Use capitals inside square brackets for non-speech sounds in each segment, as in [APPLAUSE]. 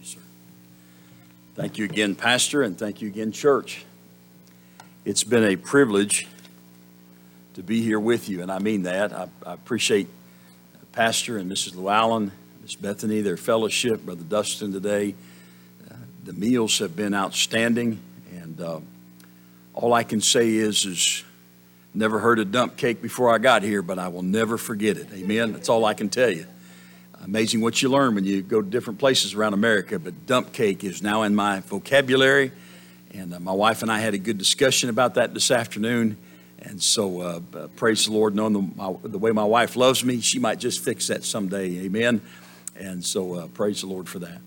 you, sir. Thank you again, Pastor, and thank you again, church. It's been a privilege to be here with you, and I mean that. I, I appreciate Pastor and Mrs. Llewellyn, Miss Bethany, their fellowship, Brother Dustin today. Uh, the meals have been outstanding, and uh, all I can say is, is never heard a dump cake before I got here, but I will never forget it. Amen. That's all I can tell you. Amazing what you learn when you go to different places around America, but dump cake is now in my vocabulary. And uh, my wife and I had a good discussion about that this afternoon. And so, uh, uh, praise the Lord, knowing the, my, the, way my wife loves me, she might just fix that someday. Amen. And so, uh, praise the Lord for that.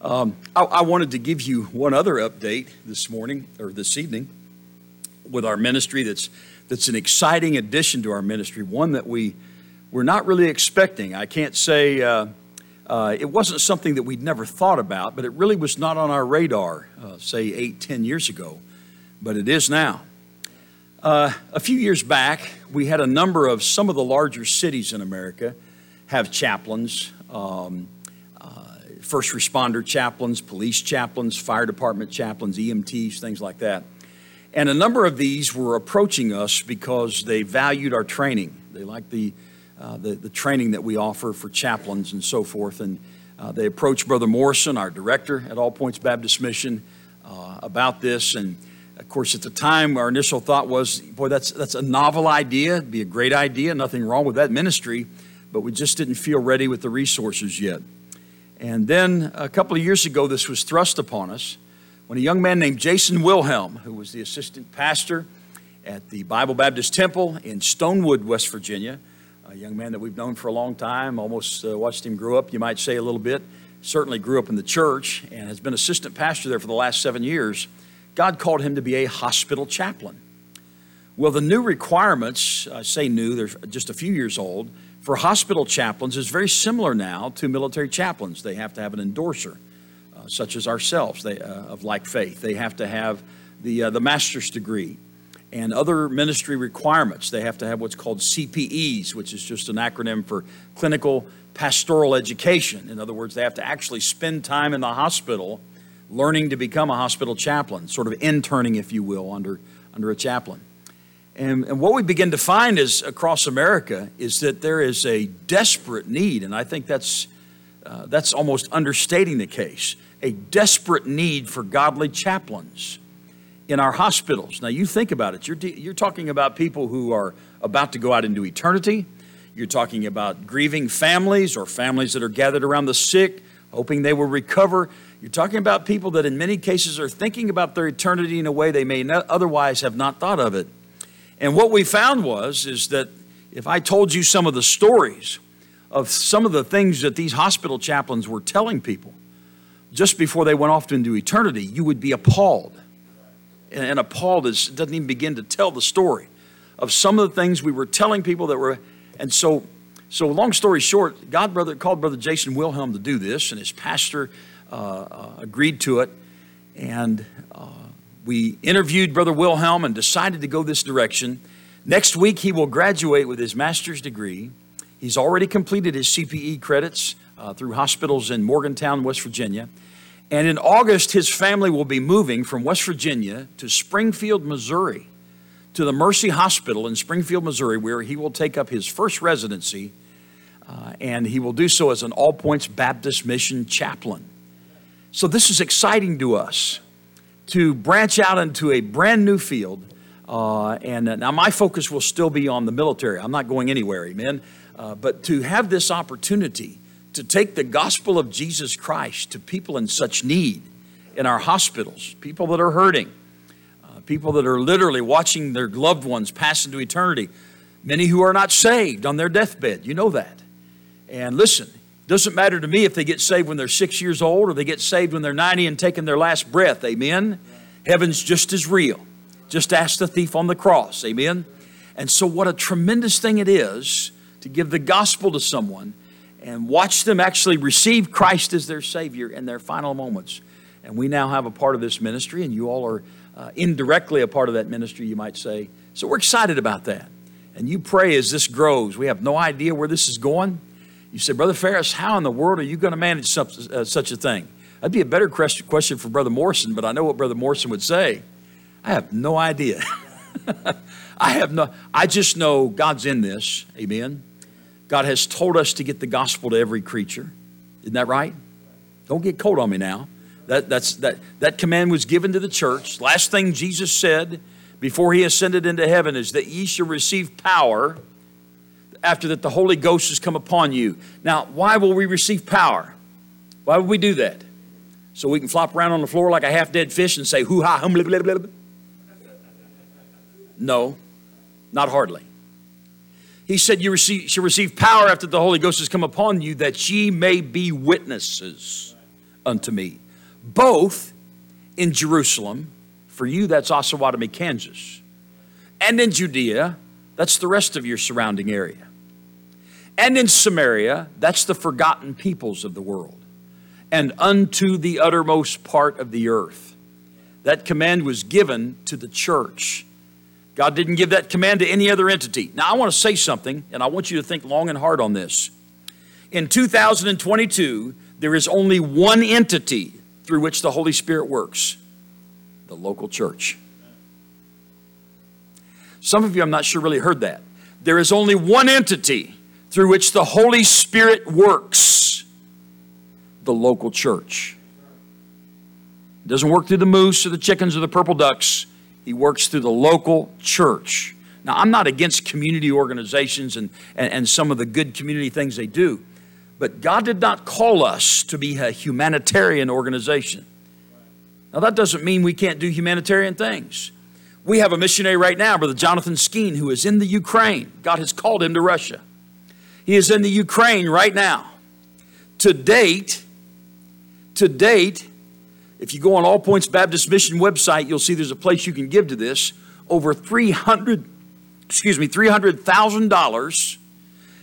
Um, I, I, wanted to give you one other update this morning or this evening with our ministry that's, that's an exciting addition to our ministry, one that we we're not really expecting. I can't say uh, uh, it wasn't something that we'd never thought about, but it really was not on our radar, uh, say, eight, ten years ago. But it is now. Uh, a few years back, we had a number of some of the larger cities in America have chaplains, um, uh, first responder chaplains, police chaplains, fire department chaplains, EMTs, things like that. And a number of these were approaching us because they valued our training. They liked the uh, the, the training that we offer for chaplains and so forth. And uh, they approached Brother Morrison, our director at All Points Baptist Mission, uh, about this. And of course, at the time, our initial thought was, boy, that's, that's a novel idea. It'd be a great idea. Nothing wrong with that ministry. But we just didn't feel ready with the resources yet. And then a couple of years ago, this was thrust upon us when a young man named Jason Wilhelm, who was the assistant pastor at the Bible Baptist Temple in Stonewood, West Virginia, a young man that we've known for a long time, almost uh, watched him grow up, you might say a little bit. Certainly grew up in the church and has been assistant pastor there for the last seven years. God called him to be a hospital chaplain. Well, the new requirements, I say new, they're just a few years old, for hospital chaplains is very similar now to military chaplains. They have to have an endorser, uh, such as ourselves, they, uh, of like faith. They have to have the, uh, the master's degree and other ministry requirements. They have to have what's called CPEs, which is just an acronym for clinical pastoral education. In other words, they have to actually spend time in the hospital learning to become a hospital chaplain, sort of interning, if you will, under, under a chaplain. And, and what we begin to find is across America is that there is a desperate need, and I think that's, uh, that's almost understating the case, a desperate need for godly chaplains in our hospitals. Now, you think about it. You're, you're talking about people who are about to go out into eternity. You're talking about grieving families or families that are gathered around the sick, hoping they will recover. You're talking about people that, in many cases, are thinking about their eternity in a way they may not, otherwise have not thought of it. And what we found was is that if I told you some of the stories of some of the things that these hospital chaplains were telling people just before they went off into eternity, you would be appalled and appalled as doesn't even begin to tell the story of some of the things we were telling people that were and so so long story short god brother called brother jason wilhelm to do this and his pastor uh, uh, agreed to it and uh, we interviewed brother wilhelm and decided to go this direction. Next week he will graduate with his master's degree. He's already completed his cpe credits uh, through hospitals in morgantown west virginia and in August, his family will be moving from West Virginia to Springfield, Missouri, to the Mercy Hospital in Springfield, Missouri, where he will take up his first residency. Uh, and he will do so as an All Points Baptist Mission chaplain. So, this is exciting to us to branch out into a brand new field. Uh, and uh, now, my focus will still be on the military. I'm not going anywhere, amen. Uh, but to have this opportunity to take the gospel of Jesus Christ to people in such need in our hospitals, people that are hurting, uh, people that are literally watching their loved ones pass into eternity, many who are not saved on their deathbed. You know that. And listen, it doesn't matter to me if they get saved when they're six years old or they get saved when they're 90 and taking their last breath. Amen. Heaven's just as real. Just ask the thief on the cross. Amen. And so, what a tremendous thing it is to give the gospel to someone and watch them actually receive Christ as their Savior in their final moments. And we now have a part of this ministry, and you all are uh, indirectly a part of that ministry, you might say. So we're excited about that. And you pray as this grows. We have no idea where this is going. You say, Brother Ferris, how in the world are you going to manage such, uh, such a thing? That'd be a better question for Brother Morrison, but I know what Brother Morrison would say. I have no idea. [LAUGHS] I have no, I just know God's in this. Amen. God has told us to get the gospel to every creature. Isn't that right? Don't get cold on me now. That, that's, that, that command was given to the church. Last thing Jesus said before he ascended into heaven is that ye shall receive power after that the Holy Ghost has come upon you. Now, why will we receive power? Why would we do that? So we can flop around on the floor like a half dead fish and say, hoo ha, hum, blah, blah, blah. No, not hardly. He said, You receive, shall receive power after the Holy Ghost has come upon you, that ye may be witnesses unto me, both in Jerusalem, for you that's Osawatomie, Kansas, and in Judea, that's the rest of your surrounding area, and in Samaria, that's the forgotten peoples of the world, and unto the uttermost part of the earth. That command was given to the church God didn't give that command to any other entity. Now, I want to say something, and I want you to think long and hard on this. In 2022, there is only one entity through which the Holy Spirit works the local church. Some of you, I'm not sure, really heard that. There is only one entity through which the Holy Spirit works the local church. It doesn't work through the moose or the chickens or the purple ducks. He works through the local church. Now, I'm not against community organizations and, and, and, some of the good community things they do, but God did not call us to be a humanitarian organization. Now, that doesn't mean we can't do humanitarian things. We have a missionary right now, Brother Jonathan Skeen, who is in the Ukraine. God has called him to Russia. He is in the Ukraine right now. To date, to date, if you go on All Points Baptist Mission website, you'll see there's a place you can give to this. Over 300, excuse me, $300,000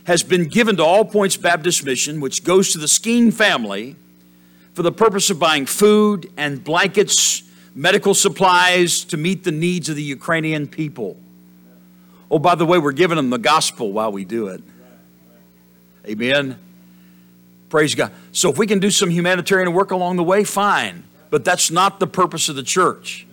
has been given to All Points Baptist Mission, which goes to the Skeen family for the purpose of buying food and blankets, medical supplies to meet the needs of the Ukrainian people. Oh, by the way, we're giving them the gospel while we do it. Amen. Praise God. So if we can do some humanitarian work along the way, fine but that's not the purpose of the church.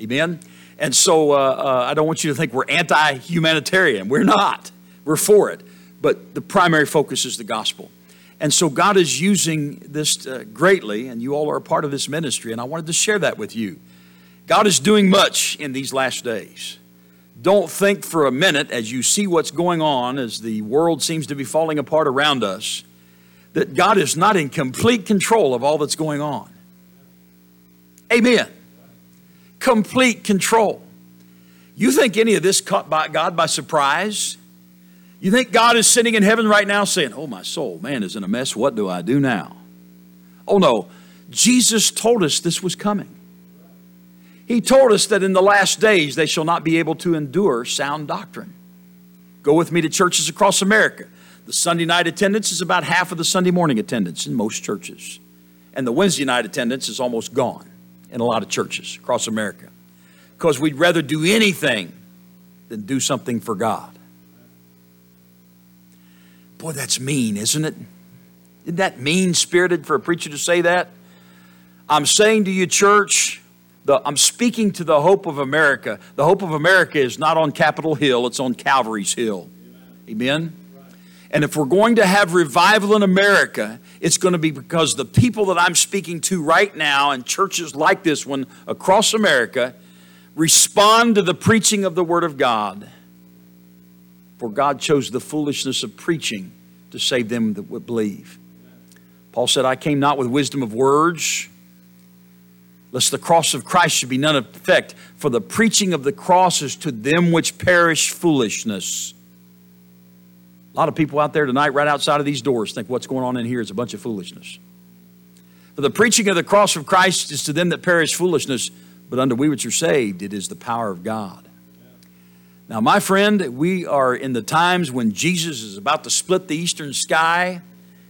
Amen? And so uh, uh, I don't want you to think we're anti humanitarian. We're not. We're for it. But the primary focus is the gospel. And so God is using this uh, greatly, and you all are a part of this ministry, and I wanted to share that with you. God is doing much in these last days. Don't think for a minute as you see what's going on, as the world seems to be falling apart around us, that God is not in complete control of all that's going on. Amen. Complete control. You think any of this caught by God by surprise? You think God is sitting in heaven right now saying, Oh, my soul, man, is in a mess. What do I do now? Oh, no. Jesus told us this was coming. He told us that in the last days they shall not be able to endure sound doctrine. Go with me to churches across America. The Sunday night attendance is about half of the Sunday morning attendance in most churches, and the Wednesday night attendance is almost gone in a lot of churches across America because we'd rather do anything than do something for God. Boy, that's mean, isn't it? Isn't that mean spirited for a preacher to say that? I'm saying to you, church, the, I'm speaking to the hope of America. The hope of America is not on Capitol Hill, it's on Calvary's Hill. Amen? And if we're going to have revival in America, it's going to be because the people that I'm speaking to right now and churches like this one across America respond to the preaching of the Word of God. For God chose the foolishness of preaching to save them that would believe. Paul said, I came not with wisdom of words, lest the cross of Christ should be none effect. For the preaching of the cross is to them which perish foolishness a lot of people out there tonight, right outside of these doors, think what's going on in here is a bunch of foolishness. For the preaching of the cross of Christ is to them that perish foolishness, but unto we which are saved, it is the power of God. Now, my friend, we are in the times when Jesus is about to split the eastern sky.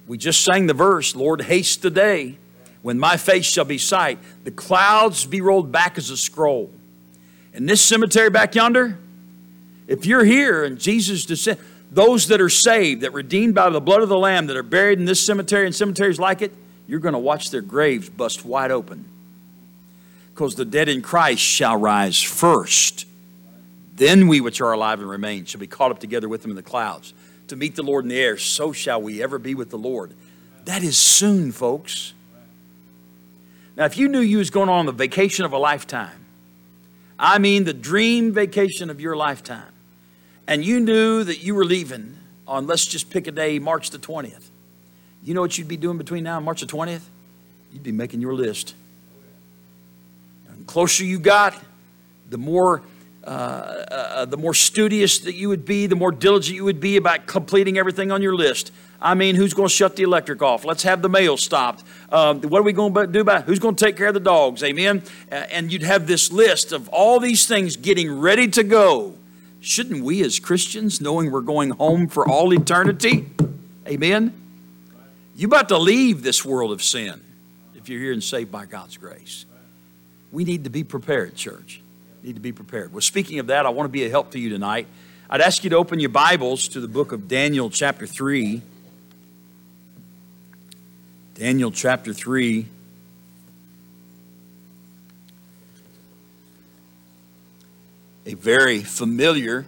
We just sang the verse, Lord, haste the day when my face shall be sight, the clouds be rolled back as a scroll. In this cemetery back yonder, if you're here and Jesus descend, those that are saved, that redeemed by the blood of the Lamb, that are buried in this cemetery and cemeteries like it, you're going to watch their graves bust wide open. Because the dead in Christ shall rise first. Then we which are alive and remain shall be caught up together with them in the clouds to meet the Lord in the air. So shall we ever be with the Lord. That is soon, folks. Now, if you knew you was going on the vacation of a lifetime, I mean the dream vacation of your lifetime, and you knew that you were leaving on, let's just pick a day, March the 20th, you know what you'd be doing between now and March the 20th? You'd be making your list. And the closer you got, the more uh, uh, the more studious that you would be, the more diligent you would be about completing everything on your list. I mean, who's going to shut the electric off? Let's have the mail stopped. Um, what are we going to do about who's going to take care of the dogs? Amen. And you'd have this list of all these things getting ready to go. Shouldn't we, as Christians, knowing we're going home for all eternity, amen? You about to leave this world of sin if you're here and saved by God's grace. We need to be prepared, church. Need to be prepared. Well, speaking of that, I want to be a help to you tonight. I'd ask you to open your Bibles to the book of Daniel, chapter 3. Daniel chapter 3. A very familiar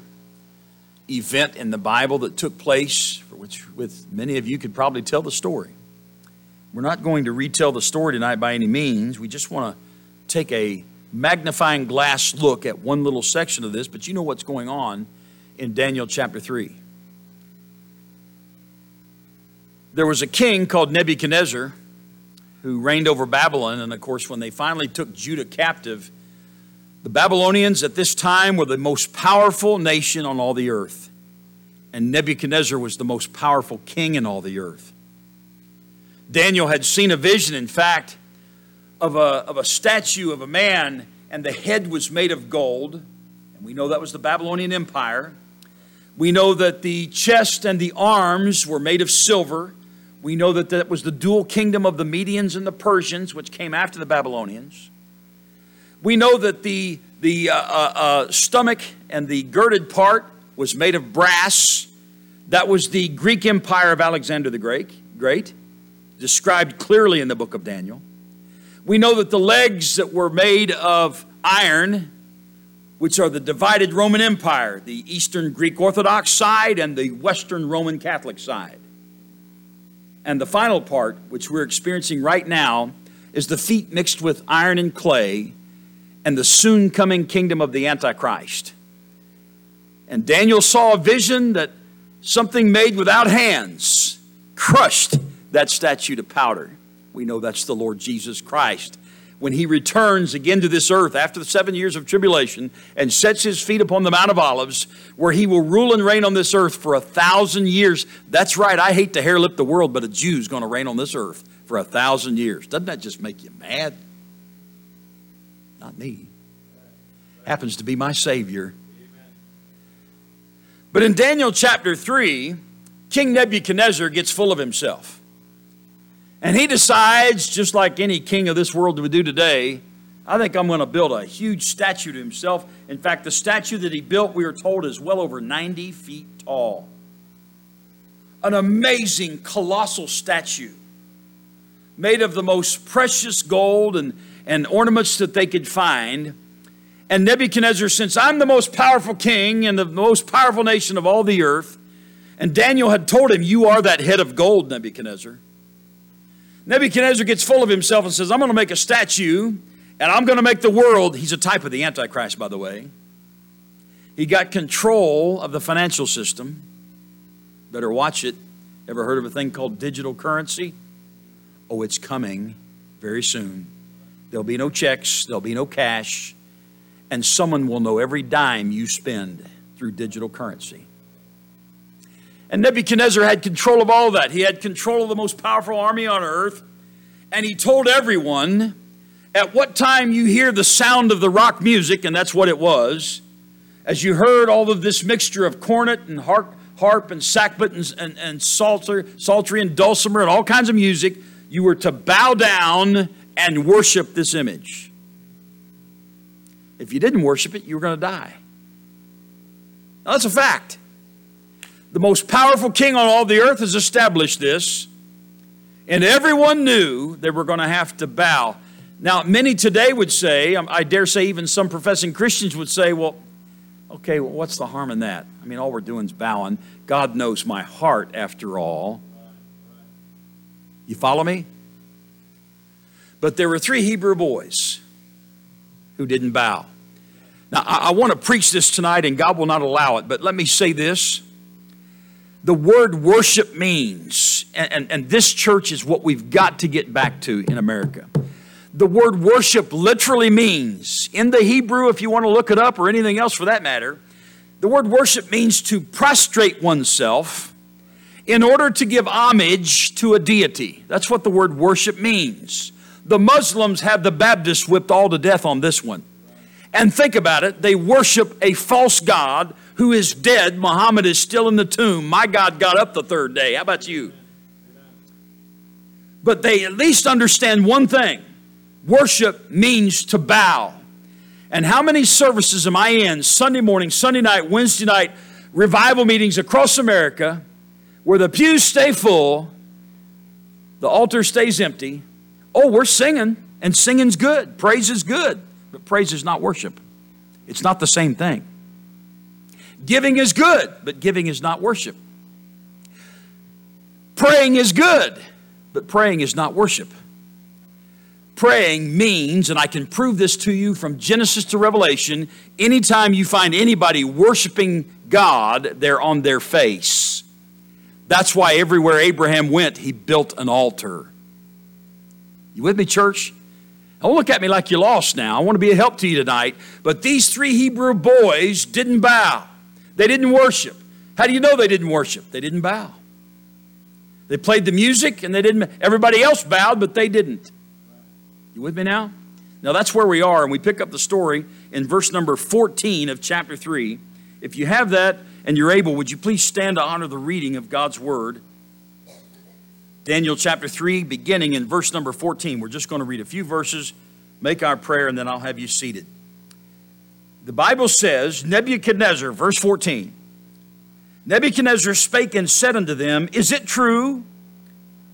event in the Bible that took place, for which with many of you could probably tell the story. We're not going to retell the story tonight by any means. We just want to take a magnifying glass look at one little section of this, but you know what's going on in Daniel chapter 3. there was a king called Nebuchadnezzar who reigned over Babylon. And of course, when they finally took Judah captive, the Babylonians at this time were the most powerful nation on all the earth. And Nebuchadnezzar was the most powerful king in all the earth. Daniel had seen a vision, in fact, of a, of a statue of a man, and the head was made of gold. And we know that was the Babylonian Empire. We know that the chest and the arms were made of silver. We know that that was the dual kingdom of the Medians and the Persians, which came after the Babylonians. We know that the, the uh, uh, uh, stomach and the girded part was made of brass. That was the Greek Empire of Alexander the Great, great, described clearly in the book of Daniel. We know that the legs that were made of iron, which are the divided Roman Empire, the Eastern Greek Orthodox side and the Western Roman Catholic side. And the final part, which we're experiencing right now, is the feet mixed with iron and clay and the soon coming kingdom of the Antichrist. And Daniel saw a vision that something made without hands crushed that statue to powder. We know that's the Lord Jesus Christ when he returns again to this earth after the seven years of tribulation and sets his feet upon the Mount of Olives, where he will rule and reign on this earth for a thousand years. That's right, I hate to hair lip the world, but a Jew's going to reign on this earth for a thousand years. Doesn't that just make you mad? Not me. Happens to be my Savior. But in Daniel chapter 3, King Nebuchadnezzar gets full of himself. And he decides, just like any king of this world would do today, I think I'm going to build a huge statue to himself. In fact, the statue that he built, we are told, is well over 90 feet tall. An amazing, colossal statue made of the most precious gold and, and ornaments that they could find. And Nebuchadnezzar, since I'm the most powerful king and the most powerful nation of all the earth, and Daniel had told him, You are that head of gold, Nebuchadnezzar. Nebuchadnezzar gets full of himself and says, I'm going to make a statue and I'm going to make the world. He's a type of the Antichrist, by the way. He got control of the financial system. Better watch it. Ever heard of a thing called digital currency? Oh, it's coming very soon. There'll be no checks, there'll be no cash, and someone will know every dime you spend through digital currency. And Nebuchadnezzar had control of all that. He had control of the most powerful army on earth. And he told everyone at what time you hear the sound of the rock music, and that's what it was, as you heard all of this mixture of cornet and harp, harp and sackbut and, and, and psalter, psaltery and dulcimer and all kinds of music, you were to bow down and worship this image. If you didn't worship it, you were going to die. Now, that's a fact. The most powerful king on all the earth has established this. And everyone knew they were going to have to bow. Now, many today would say, um, I dare say even some professing Christians would say, well, okay, well, what's the harm in that? I mean, all we're doing is bowing. God knows my heart after all. You follow me? But there were three Hebrew boys who didn't bow. Now, I, I want to preach this tonight, and God will not allow it, but let me say this. The word worship means, and, and, and this church is what we've got to get back to in America. The word worship literally means, in the Hebrew, if you want to look it up or anything else for that matter, the word worship means to prostrate oneself in order to give homage to a deity. That's what the word worship means. The Muslims have the Baptists whipped all to death on this one. And think about it, they worship a false God who is dead. Muhammad is still in the tomb. My God got up the third day. How about you? But they at least understand one thing worship means to bow. And how many services am I in Sunday morning, Sunday night, Wednesday night, revival meetings across America where the pews stay full, the altar stays empty? Oh, we're singing, and singing's good. Praise is good, but praise is not worship. It's not the same thing. Giving is good, but giving is not worship. Praying is good, but praying is not worship. Praying means, and I can prove this to you from Genesis to Revelation, anytime you find anybody worshiping God, they're on their face. That's why everywhere Abraham went, he built an altar. You with me, church? Don't look at me like you're lost now. I want to be a help to you tonight. But these three Hebrew boys didn't bow, they didn't worship. How do you know they didn't worship? They didn't bow. They played the music and they didn't. Everybody else bowed, but they didn't. You with me now? Now that's where we are, and we pick up the story in verse number 14 of chapter 3. If you have that and you're able, would you please stand to honor the reading of God's word? Daniel chapter 3, beginning in verse number 14. We're just going to read a few verses, make our prayer, and then I'll have you seated. The Bible says, Nebuchadnezzar, verse 14, Nebuchadnezzar spake and said unto them, Is it true,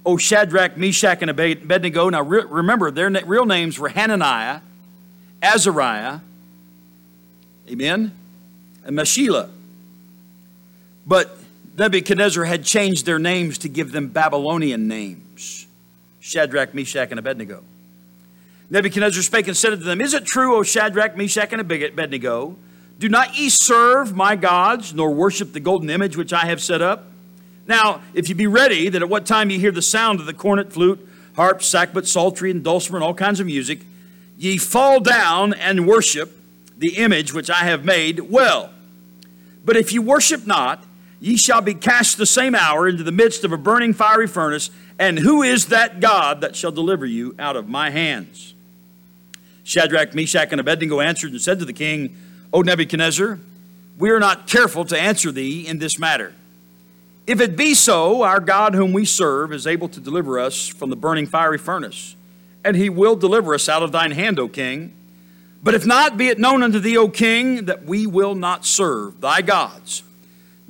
O Shadrach, Meshach, and Abednego? Now re- remember, their real names were Hananiah, Azariah, amen, and Mishael. But Nebuchadnezzar had changed their names to give them Babylonian names Shadrach, Meshach, and Abednego. Nebuchadnezzar spake and said unto them, Is it true, O Shadrach, Meshach, and Abednego? Do not ye serve my gods, nor worship the golden image which I have set up? Now, if you be ready, that at what time ye hear the sound of the cornet, flute, harp, sackbut, psaltery, and dulcimer, and all kinds of music, ye fall down and worship the image which I have made well. But if ye worship not, ye shall be cast the same hour into the midst of a burning fiery furnace. And who is that God that shall deliver you out of my hands? Shadrach, Meshach, and Abednego answered and said to the king, O Nebuchadnezzar, we are not careful to answer thee in this matter. If it be so, our God whom we serve is able to deliver us from the burning fiery furnace, and he will deliver us out of thine hand, O king. But if not, be it known unto thee, O king, that we will not serve thy gods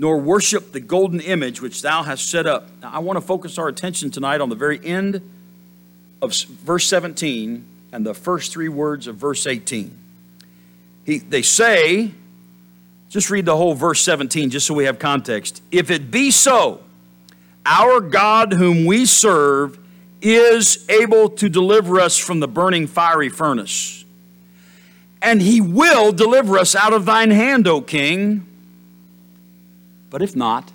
nor worship the golden image which thou hast set up. Now, I want to focus our attention tonight on the very end of verse 17 and the first three words of verse 18. He, they say, just read the whole verse 17 just so we have context. If it be so, our God whom we serve is able to deliver us from the burning fiery furnace. And he will deliver us out of thine hand, O king. But if not,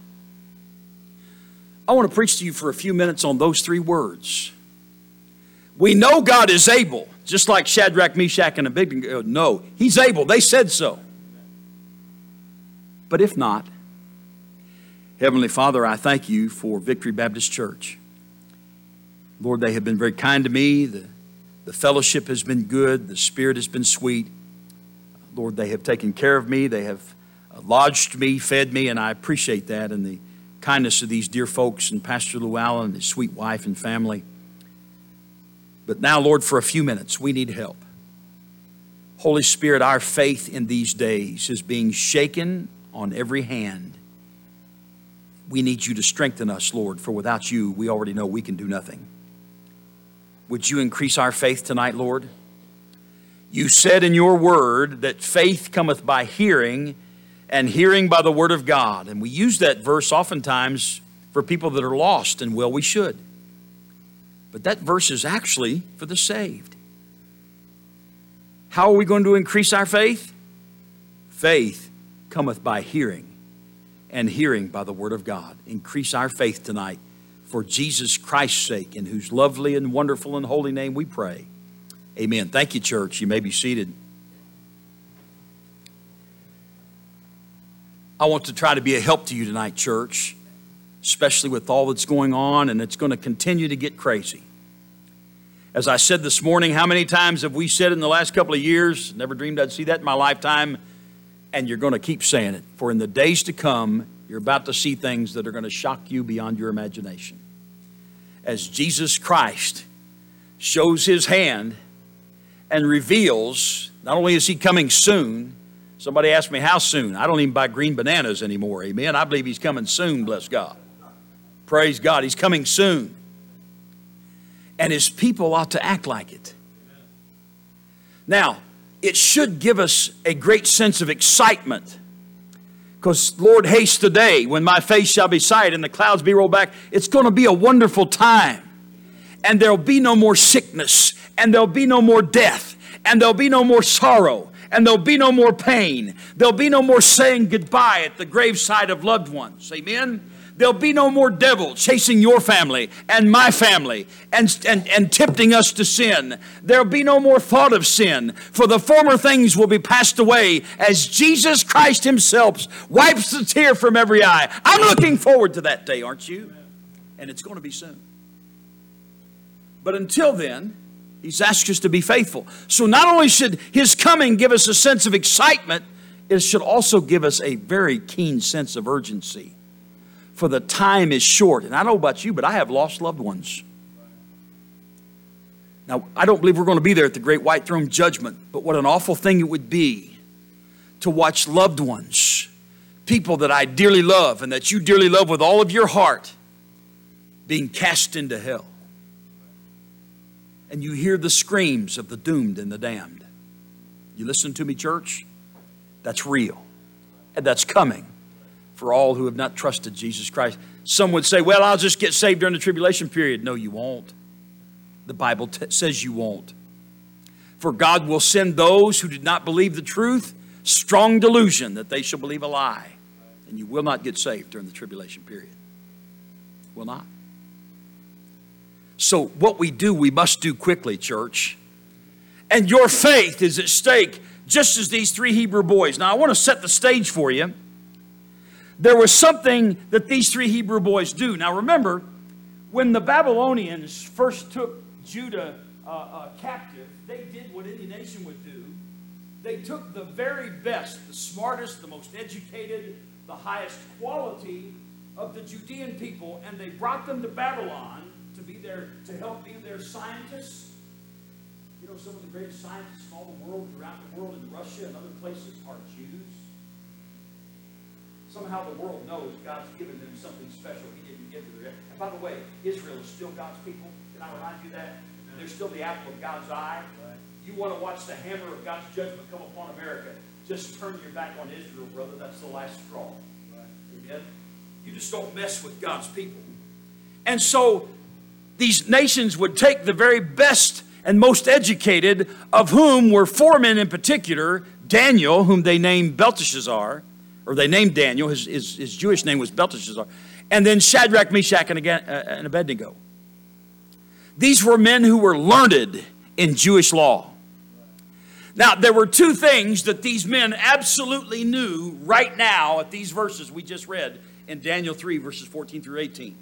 I want to preach to you for a few minutes on those three words. We know God is able, just like Shadrach, Meshach, and Abednego. No, He's able. They said so. But if not, Heavenly Father, I thank you for Victory Baptist Church. Lord, they have been very kind to me. The, the fellowship has been good. The Spirit has been sweet. Lord, they have taken care of me. They have lodged me, fed me, and I appreciate that and the kindness of these dear folks and Pastor Llewellyn and his sweet wife and family. But now, Lord, for a few minutes, we need help. Holy Spirit, our faith in these days is being shaken on every hand. We need you to strengthen us, Lord, for without you, we already know we can do nothing. Would you increase our faith tonight, Lord? You said in your word that faith cometh by hearing, and hearing by the word of God. And we use that verse oftentimes for people that are lost, and well, we should. But that verse is actually for the saved. How are we going to increase our faith? Faith cometh by hearing, and hearing by the word of God. Increase our faith tonight for Jesus Christ's sake, in whose lovely and wonderful and holy name we pray. Amen. Thank you, church. You may be seated. I want to try to be a help to you tonight, church, especially with all that's going on, and it's going to continue to get crazy. As I said this morning, how many times have we said in the last couple of years, never dreamed I'd see that in my lifetime, and you're going to keep saying it. For in the days to come, you're about to see things that are going to shock you beyond your imagination. As Jesus Christ shows his hand and reveals, not only is he coming soon, somebody asked me how soon. I don't even buy green bananas anymore, amen. I believe he's coming soon, bless God. Praise God, he's coming soon. And his people ought to act like it. Now, it should give us a great sense of excitement because, Lord, haste the day when my face shall be sight and the clouds be rolled back. It's going to be a wonderful time. And there'll be no more sickness, and there'll be no more death, and there'll be no more sorrow, and there'll be no more pain. There'll be no more saying goodbye at the graveside of loved ones. Amen? There'll be no more devil chasing your family and my family and, and, and tempting us to sin. There'll be no more thought of sin, for the former things will be passed away as Jesus Christ Himself wipes the tear from every eye. I'm looking forward to that day, aren't you? And it's going to be soon. But until then, He's asked us to be faithful. So not only should His coming give us a sense of excitement, it should also give us a very keen sense of urgency for the time is short. And I know about you, but I have lost loved ones. Now, I don't believe we're going to be there at the great white throne judgment, but what an awful thing it would be to watch loved ones, people that I dearly love and that you dearly love with all of your heart, being cast into hell. And you hear the screams of the doomed and the damned. You listen to me, church? That's real. And that's coming for all who have not trusted Jesus Christ. Some would say, well, I'll just get saved during the tribulation period. No, you won't. The Bible t- says you won't. For God will send those who did not believe the truth strong delusion that they shall believe a lie. And you will not get saved during the tribulation period. Will not. So, what we do, we must do quickly, church. And your faith is at stake, just as these three Hebrew boys. Now, I want to set the stage for you there was something that these three Hebrew boys do. Now remember, when the Babylonians first took Judah uh, uh, captive, they did what any nation would do. They took the very best, the smartest, the most educated, the highest quality of the Judean people, and they brought them to Babylon be there to help be their scientists. You know, some of the greatest scientists in all the world, throughout the world, in Russia and other places, are Jews somehow the world knows God's given them something special he didn't give to them. And by the way, Israel is still God's people. Can I remind you that? They're still the apple of God's eye. You want to watch the hammer of God's judgment come upon America. Just turn your back on Israel, brother. That's the last straw. Amen? You just don't mess with God's people. And so these nations would take the very best and most educated, of whom were four men in particular Daniel, whom they named Belteshazzar, or they named Daniel. His, his, his Jewish name was Belteshazzar. And then Shadrach, Meshach, and, again, uh, and Abednego. These were men who were learned in Jewish law. Now, there were two things that these men absolutely knew right now at these verses we just read in Daniel 3, verses 14 through 18.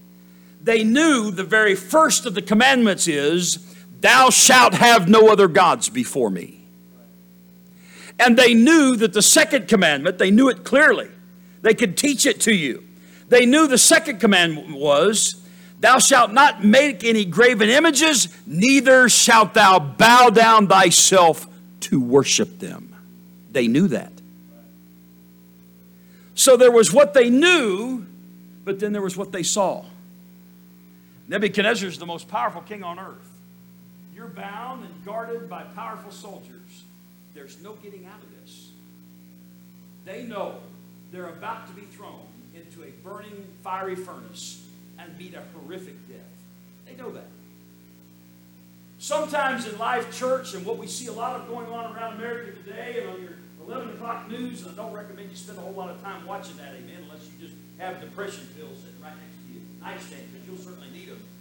They knew the very first of the commandments is, Thou shalt have no other gods before me. And they knew that the second commandment, they knew it clearly. They could teach it to you. They knew the second commandment was, Thou shalt not make any graven images, neither shalt thou bow down thyself to worship them. They knew that. So there was what they knew, but then there was what they saw. Nebuchadnezzar is the most powerful king on earth. You're bound and guarded by powerful soldiers. There's no getting out of this. They know they're about to be thrown into a burning, fiery furnace and meet a horrific death. They know that. Sometimes in life, church, and what we see a lot of going on around America today and on your 11 o'clock news, and I don't recommend you spend a whole lot of time watching that, amen, unless you just have depression pills sitting right next to you nightstand, because you'll certainly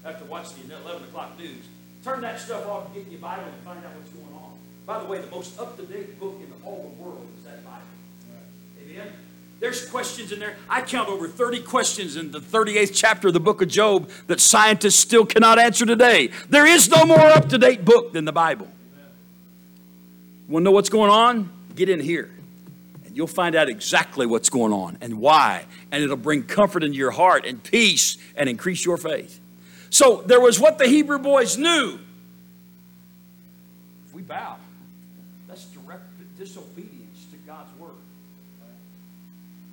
after watching the 11 o'clock news. Turn that stuff off and get your Bible and find out what's going on. By the way, the most up-to-date book in all the world is that Bible. Amen? There's questions in there. I count over 30 questions in the 38th chapter of the book of Job that scientists still cannot answer today. There is no more up-to-date book than the Bible. Want to know what's going on? Get in here. And you'll find out exactly what's going on and why. And it'll bring comfort into your heart and peace and increase your faith. So there was what the Hebrew boys knew. If we bow, that's direct disobedience to God's word.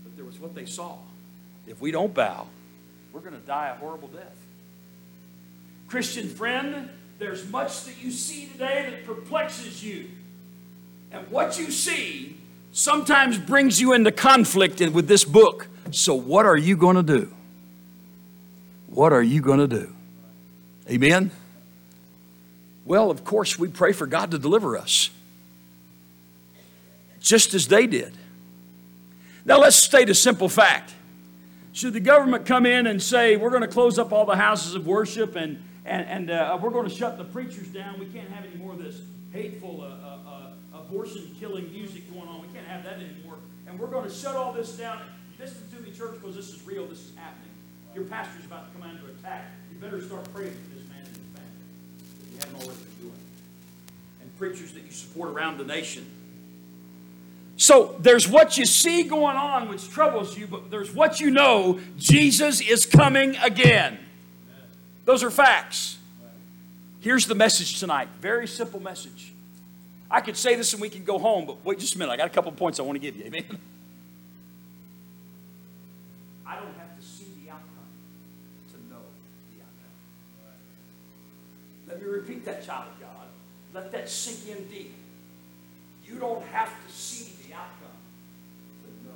But there was what they saw. If we don't bow, we're going to die a horrible death. Christian friend, there's much that you see today that perplexes you. And what you see sometimes brings you into conflict with this book. So, what are you going to do? What are you going to do? Amen? Well, of course, we pray for God to deliver us, just as they did. Now, let's state a simple fact. Should the government come in and say, we're going to close up all the houses of worship and, and, and uh, we're going to shut the preachers down, we can't have any more of this hateful uh, uh, uh abortion killing music going on, we can't have that anymore, and we're going to shut all this down. Listen to me, church, because this is real, this is happening. Your pastor's about to come under attack. You better start praying for this man and his family haven't already been doing. And preachers that you support around the nation. So there's what you see going on which troubles you, but there's what you know Jesus is coming again. Those are facts. Here's the message tonight. Very simple message. I could say this and we can go home, but wait just a minute. I got a couple points I want to give you. Amen. Let me repeat that, child of God. Let that sink in deep. You don't have to see the outcome to know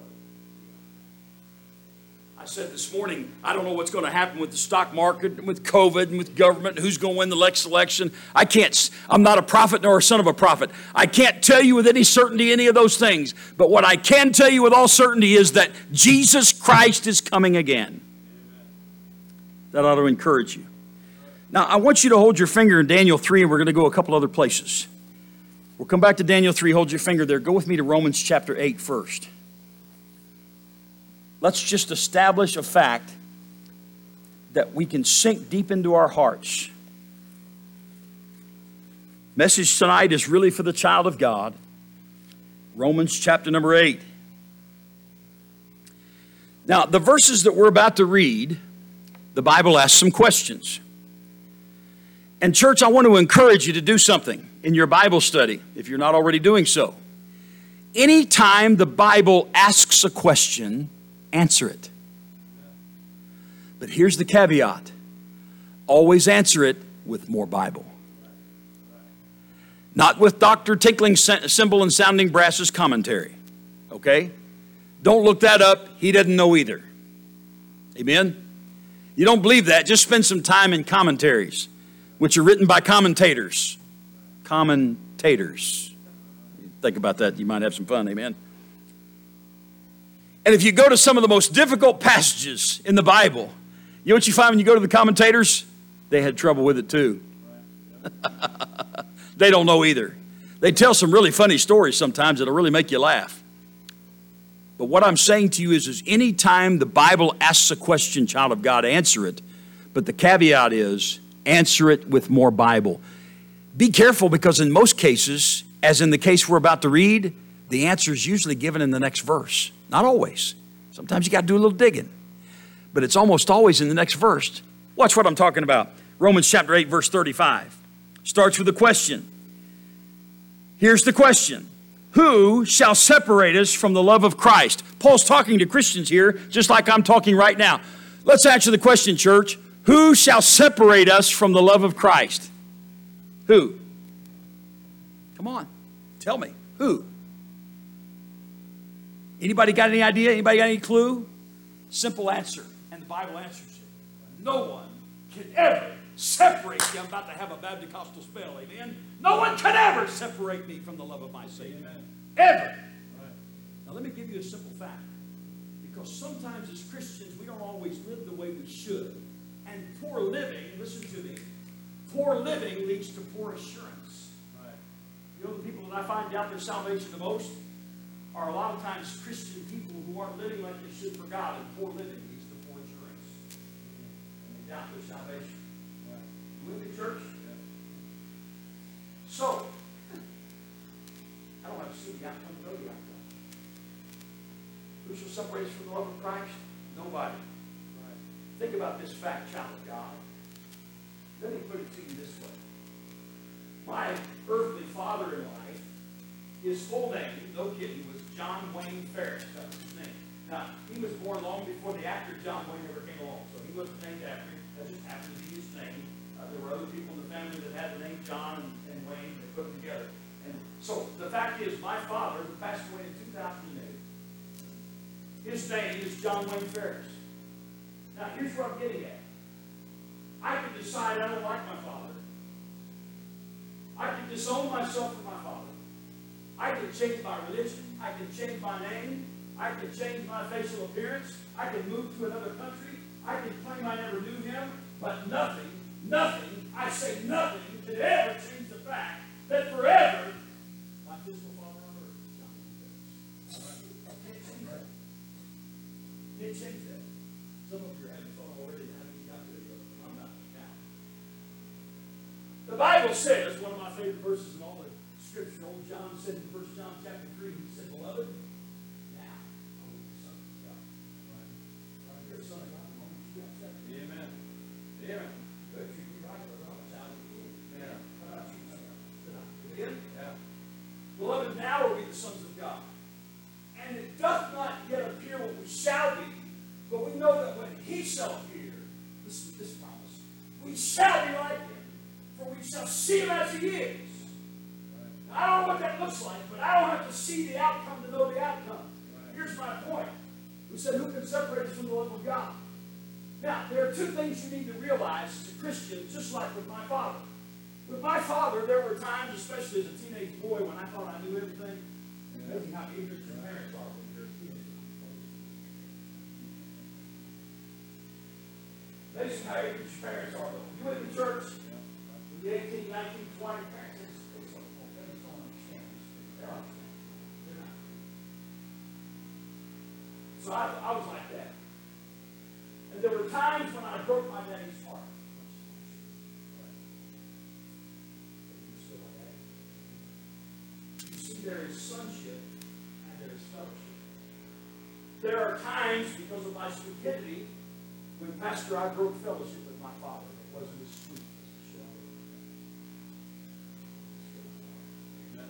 I said this morning, I don't know what's going to happen with the stock market, with COVID, and with government, who's going to win the next election. I can't, I'm not a prophet nor a son of a prophet. I can't tell you with any certainty any of those things. But what I can tell you with all certainty is that Jesus Christ is coming again. That ought to encourage you. Now, I want you to hold your finger in Daniel 3, and we're going to go a couple other places. We'll come back to Daniel 3. Hold your finger there. Go with me to Romans chapter 8 first. Let's just establish a fact that we can sink deep into our hearts. Message tonight is really for the child of God. Romans chapter number 8. Now, the verses that we're about to read, the Bible asks some questions. And, church, I want to encourage you to do something in your Bible study if you're not already doing so. Anytime the Bible asks a question, answer it. But here's the caveat always answer it with more Bible. Not with Dr. Tinkling Cymbal and Sounding Brass's commentary. Okay? Don't look that up. He doesn't know either. Amen? You don't believe that? Just spend some time in commentaries, which are written by commentators. Commentators. Think about that. You might have some fun. Amen? And if you go to some of the most difficult passages in the Bible, you know what you find when you go to the commentators? They had trouble with it too. [LAUGHS] they don't know either. They tell some really funny stories sometimes that'll really make you laugh. But what I'm saying to you is, is anytime the Bible asks a question, child of God, answer it. But the caveat is, answer it with more Bible. Be careful because in most cases, as in the case we're about to read, the answer is usually given in the next verse. Not always. Sometimes you got to do a little digging. But it's almost always in the next verse. Watch what I'm talking about. Romans chapter 8, verse 35. Starts with a question. Here's the question Who shall separate us from the love of Christ? Paul's talking to Christians here, just like I'm talking right now. Let's answer the question, church. Who shall separate us from the love of Christ? Who? Come on, tell me. Who? Anybody got any idea? Anybody got any clue? Simple answer. And the Bible answers it. No one can ever separate you. I'm about to have a Baptist spell, amen? No one can ever separate me from the love of my Savior. Amen. Ever. Right. Now, let me give you a simple fact. Because sometimes as Christians, we don't always live the way we should. And poor living, listen to me, poor living leads to poor assurance. Right. You know the people that I find doubt their salvation the most are a lot of times Christian people who aren't living like they should for God, and poor living leads to poor assurance. And they doubt their salvation. Right. You with me, church? Yeah. So, I don't have to see the outcome, know the outcome. Who shall separate us from the love of Christ? Nobody. Think about this fact, child of God. Let me put it to you this way. My earthly father in life, his full name, no kidding, was John Wayne Ferris. That was his name. Now, he was born long before the actor John Wayne ever came along, so he wasn't named after him. That just happened to be his name. Uh, there were other people in the family that had the name John and, and Wayne. They put them together. And so the fact is, my father, who passed away in 2008, his name is John Wayne Ferris. Now, here's what I'm getting at. I can decide I don't like my father. I can disown myself from my father. I can change my religion. I can change my name. I can change my facial appearance. I can move to another country. I can claim I never knew him. But nothing, nothing, I say nothing, can ever change the fact that forever my physical father on earth change that. Some of you are having fun already. Haven't got video. I'm not now. The Bible says, one of my favorite verses in all see him as he is. I don't know what that looks like, but I don't have to see the outcome to know the outcome. Here's my point. We said, who can separate us from the love of God? Now, there are two things you need to realize as a Christian, just like with my father. With my father, there were times, especially as a teenage boy, when I thought I knew everything. Amazing how ignorant your parents are when you're a teenager. Amazing how ignorant your parents are. You went to church, the 18, 19, 20 parents. So I, I was like that. And there were times when I broke my daddy's heart. You see, there is sonship and there is fellowship. There are times, because of my stupidity, when Pastor I broke fellowship with my father. It wasn't as sweet as it should have been. Amen.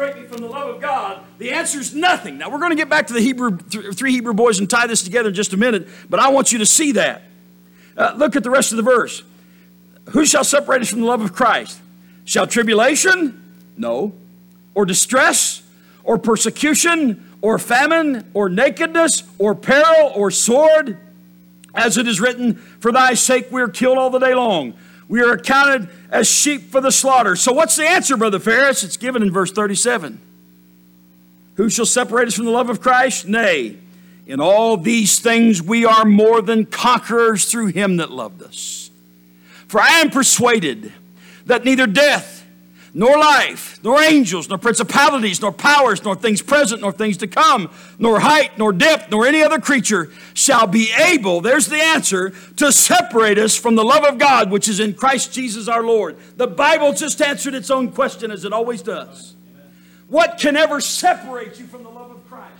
separate me from the love of God? The answer is nothing. Now, we're going to get back to the Hebrew, three Hebrew boys and tie this together in just a minute, but I want you to see that. Uh, look at the rest of the verse. Who shall separate us from the love of Christ? Shall tribulation? No. Or distress? Or persecution? Or famine? Or nakedness? Or peril? Or sword? As it is written, For thy sake we are killed all the day long. We are accounted as sheep for the slaughter. So, what's the answer, Brother Ferris? It's given in verse 37. Who shall separate us from the love of Christ? Nay, in all these things we are more than conquerors through him that loved us. For I am persuaded that neither death, nor life, nor angels, nor principalities, nor powers, nor things present, nor things to come, nor height, nor depth, nor any other creature shall be able, there's the answer, to separate us from the love of God which is in Christ Jesus our Lord. The Bible just answered its own question as it always does. What can ever separate you from the love of Christ?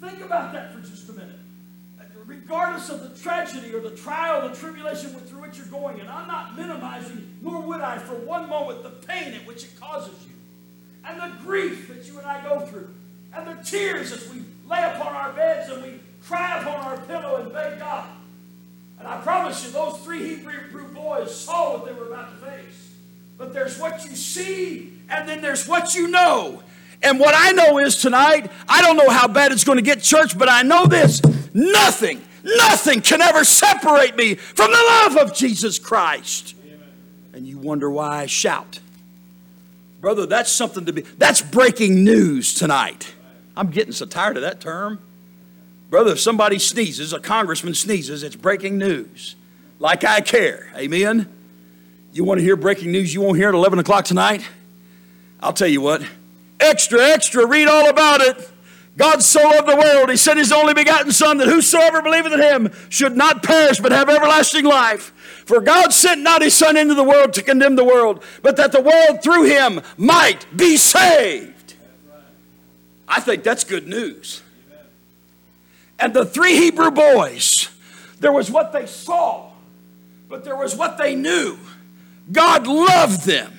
Think about that for just a minute. Regardless of the tragedy or the trial, the tribulation through which you're going, and I'm not minimizing, nor would I for one moment, the pain at which it causes you, and the grief that you and I go through, and the tears as we lay upon our beds and we cry upon our pillow and beg God. And I promise you, those three Hebrew boys saw what they were about to face. But there's what you see, and then there's what you know. And what I know is tonight, I don't know how bad it's going to get, church, but I know this nothing, nothing can ever separate me from the love of Jesus Christ. And you wonder why I shout. Brother, that's something to be, that's breaking news tonight. I'm getting so tired of that term. Brother, if somebody sneezes, a congressman sneezes, it's breaking news. Like I care. Amen? You want to hear breaking news you won't hear at 11 o'clock tonight? I'll tell you what. Extra, extra, read all about it. God so loved the world, he sent his only begotten Son, that whosoever believeth in him should not perish, but have everlasting life. For God sent not his Son into the world to condemn the world, but that the world through him might be saved. I think that's good news. And the three Hebrew boys, there was what they saw, but there was what they knew. God loved them.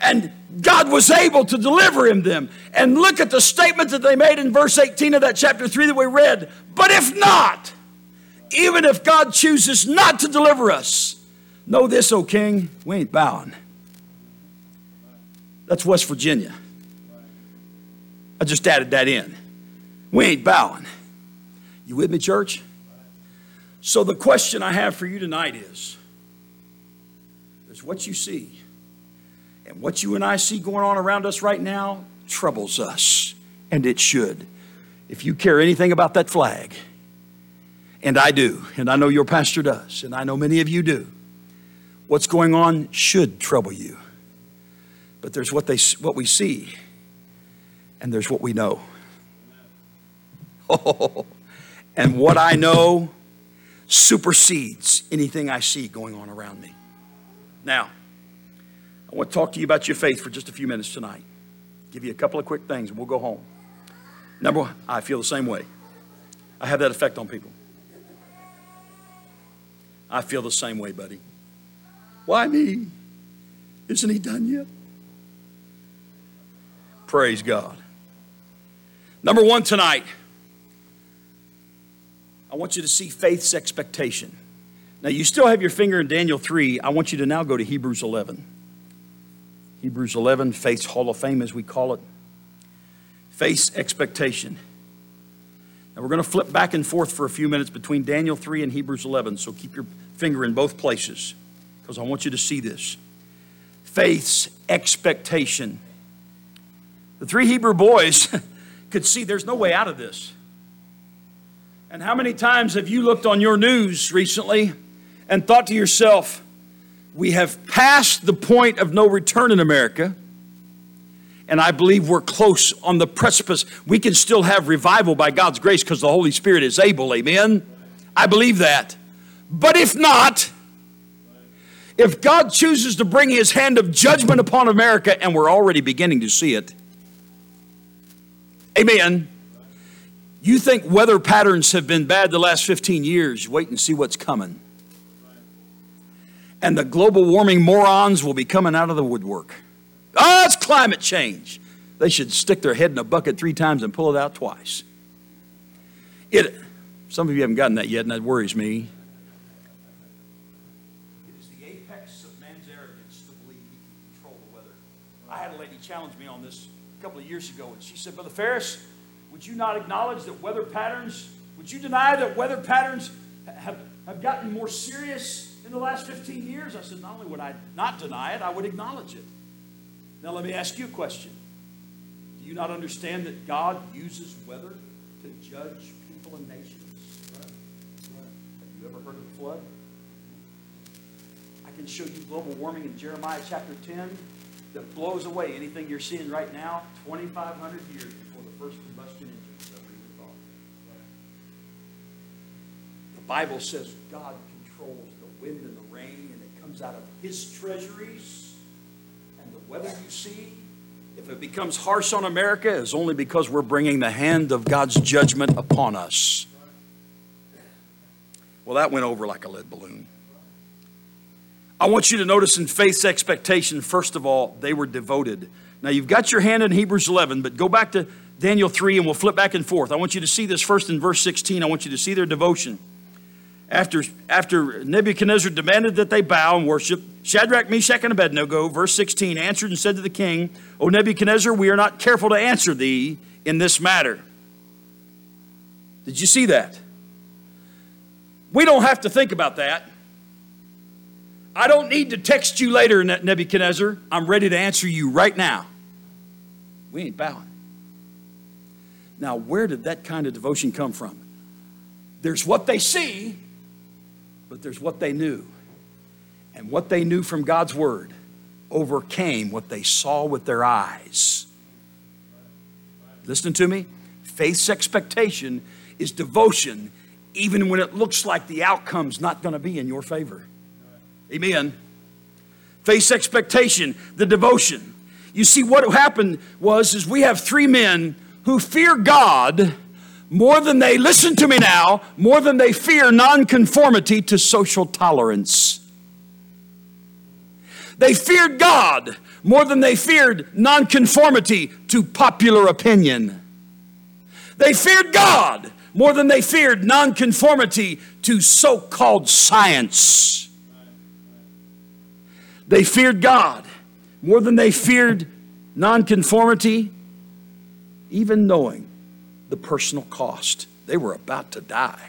And God was able to deliver him them. And look at the statement that they made in verse 18 of that chapter 3 that we read. But if not, even if God chooses not to deliver us, know this, O king, we ain't bowing. That's West Virginia. I just added that in. We ain't bowing. You with me, church? So the question I have for you tonight is is what you see. And what you and I see going on around us right now troubles us, and it should. If you care anything about that flag, and I do, and I know your pastor does, and I know many of you do, what's going on should trouble you. But there's what, they, what we see, and there's what we know. Oh, [LAUGHS] and what I know supersedes anything I see going on around me. Now, I want to talk to you about your faith for just a few minutes tonight. Give you a couple of quick things and we'll go home. Number one, I feel the same way. I have that effect on people. I feel the same way, buddy. Why me? Isn't he done yet? Praise God. Number one tonight, I want you to see faith's expectation. Now, you still have your finger in Daniel 3. I want you to now go to Hebrews 11. Hebrews 11, Faith's Hall of Fame, as we call it. Faith's expectation. Now, we're going to flip back and forth for a few minutes between Daniel 3 and Hebrews 11, so keep your finger in both places because I want you to see this. Faith's expectation. The three Hebrew boys [LAUGHS] could see there's no way out of this. And how many times have you looked on your news recently and thought to yourself, we have passed the point of no return in America, and I believe we're close on the precipice. We can still have revival by God's grace because the Holy Spirit is able. Amen? I believe that. But if not, if God chooses to bring his hand of judgment upon America, and we're already beginning to see it, amen. You think weather patterns have been bad the last 15 years, wait and see what's coming and the global warming morons will be coming out of the woodwork. Oh, it's climate change. They should stick their head in a bucket three times and pull it out twice. It, some of you haven't gotten that yet, and that worries me. It is the apex of man's arrogance to believe he can control the weather. I had a lady challenge me on this a couple of years ago, and she said, Brother Ferris, would you not acknowledge that weather patterns, would you deny that weather patterns have, have gotten more serious the last 15 years, I said, not only would I not deny it, I would acknowledge it. Now, let me ask you a question. Do you not understand that God uses weather to judge people and nations? Right. Have you ever heard of the flood? I can show you global warming in Jeremiah chapter 10. that blows away anything you're seeing right now 2,500 years before the first combustion engine was ever even thought. The Bible says God controls wind and the rain, and it comes out of His treasuries. And the weather you see, if it becomes harsh on America, is only because we're bringing the hand of God's judgment upon us. Well, that went over like a lead balloon. I want you to notice in faith's expectation, first of all, they were devoted. Now, you've got your hand in Hebrews 11, but go back to Daniel 3 and we'll flip back and forth. I want you to see this first in verse 16. I want you to see their devotion. After, after Nebuchadnezzar demanded that they bow and worship, Shadrach, Meshach, and Abednego, verse 16, answered and said to the king, O Nebuchadnezzar, we are not careful to answer thee in this matter. Did you see that? We don't have to think about that. I don't need to text you later, Nebuchadnezzar. I'm ready to answer you right now. We ain't bowing. Now, where did that kind of devotion come from? There's what they see, but there's what they knew. And what they knew from God's word overcame what they saw with their eyes. Listen to me. Faith's expectation is devotion, even when it looks like the outcome's not going to be in your favor. Amen. Face expectation, the devotion. You see, what happened was is we have three men who fear God more than they, listen to me now, more than they fear nonconformity to social tolerance. They feared God more than they feared nonconformity to popular opinion. They feared God more than they feared nonconformity to so called science. They feared God more than they feared nonconformity, even knowing the personal cost. They were about to die.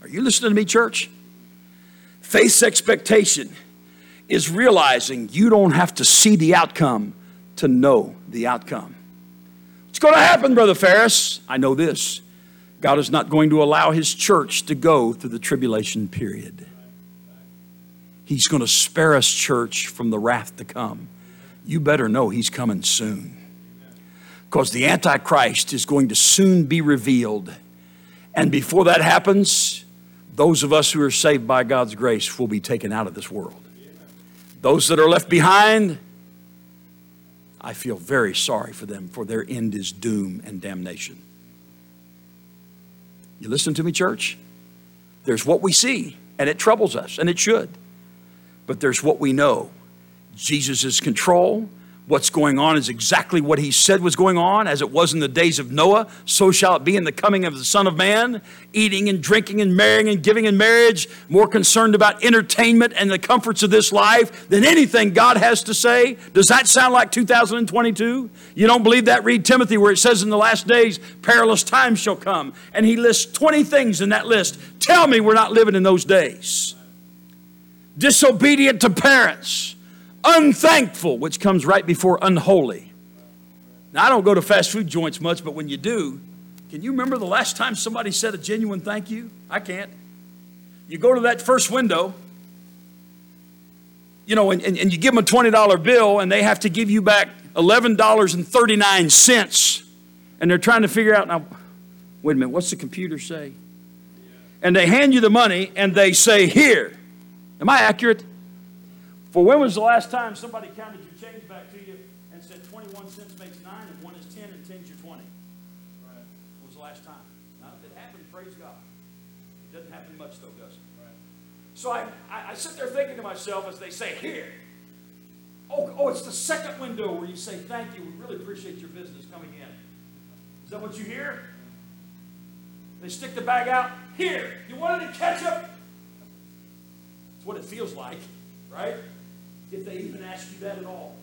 Are you listening to me, church? Faith's expectation is realizing you don't have to see the outcome to know the outcome. What's going to happen, Brother Ferris? I know this God is not going to allow his church to go through the tribulation period. He's going to spare us, church, from the wrath to come. You better know He's coming soon. Because the Antichrist is going to soon be revealed. And before that happens, those of us who are saved by God's grace will be taken out of this world. Those that are left behind, I feel very sorry for them, for their end is doom and damnation. You listen to me, church? There's what we see, and it troubles us, and it should but there's what we know Jesus is control. What's going on is exactly what he said was going on, as it was in the days of Noah, so shall it be in the coming of the Son of Man, eating and drinking and marrying and giving in marriage, more concerned about entertainment and the comforts of this life than anything God has to say. Does that sound like 2022? You don't believe that? Read Timothy, where it says in the last days, perilous times shall come. And he lists 20 things in that list. Tell me we're not living in those days disobedient to parents, unthankful, which comes right before unholy. Now, I don't go to fast food joints much, but when you do, can you remember the last time somebody said a genuine thank you? I can't. You go to that first window, you know, and, and, and you give them a $20 bill, and they have to give you back $11.39, and they're trying to figure out now, wait a minute, what's the computer say? And they hand you the money, and they say, Here. Am I accurate? For when was the last time somebody counted your change back to you and said 21 cents makes 9 and 1 is 10 and 10 is your 20? Right. When was the last time? Now, if it happened, praise God. It doesn't happen much, though, does it? Right. So I, I, I sit there thinking to myself as they say, here. Oh, oh, it's the second window where you say, thank you. We really appreciate your business coming in. Is that what you hear? They stick the bag out. Here. You wanted to catch up? It's what it feels like, right? If they even ask you that at all.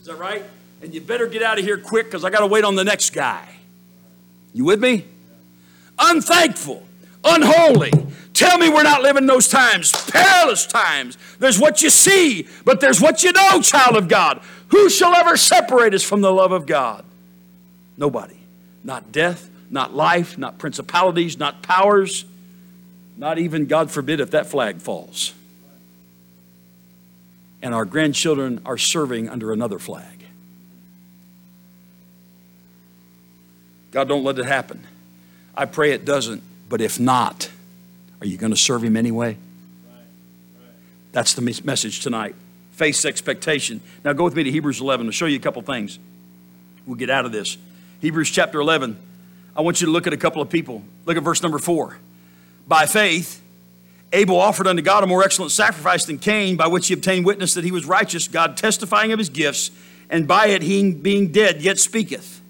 Is that right? And you better get out of here quick because I got to wait on the next guy. You with me? Unthankful, unholy. Tell me we're not living those times, perilous times. There's what you see, but there's what you know, child of God. Who shall ever separate us from the love of God? Nobody. Not death, not life, not principalities, not powers, not even, God forbid, if that flag falls. And our grandchildren are serving under another flag. God, don't let it happen. I pray it doesn't, but if not, are you going to serve Him anyway? That's the message tonight. Face expectation. Now go with me to Hebrews 11. I'll show you a couple things. We'll get out of this. Hebrews chapter 11. I want you to look at a couple of people. Look at verse number 4. By faith, Abel offered unto God a more excellent sacrifice than Cain, by which he obtained witness that he was righteous, God testifying of his gifts, and by it he being dead yet speaketh.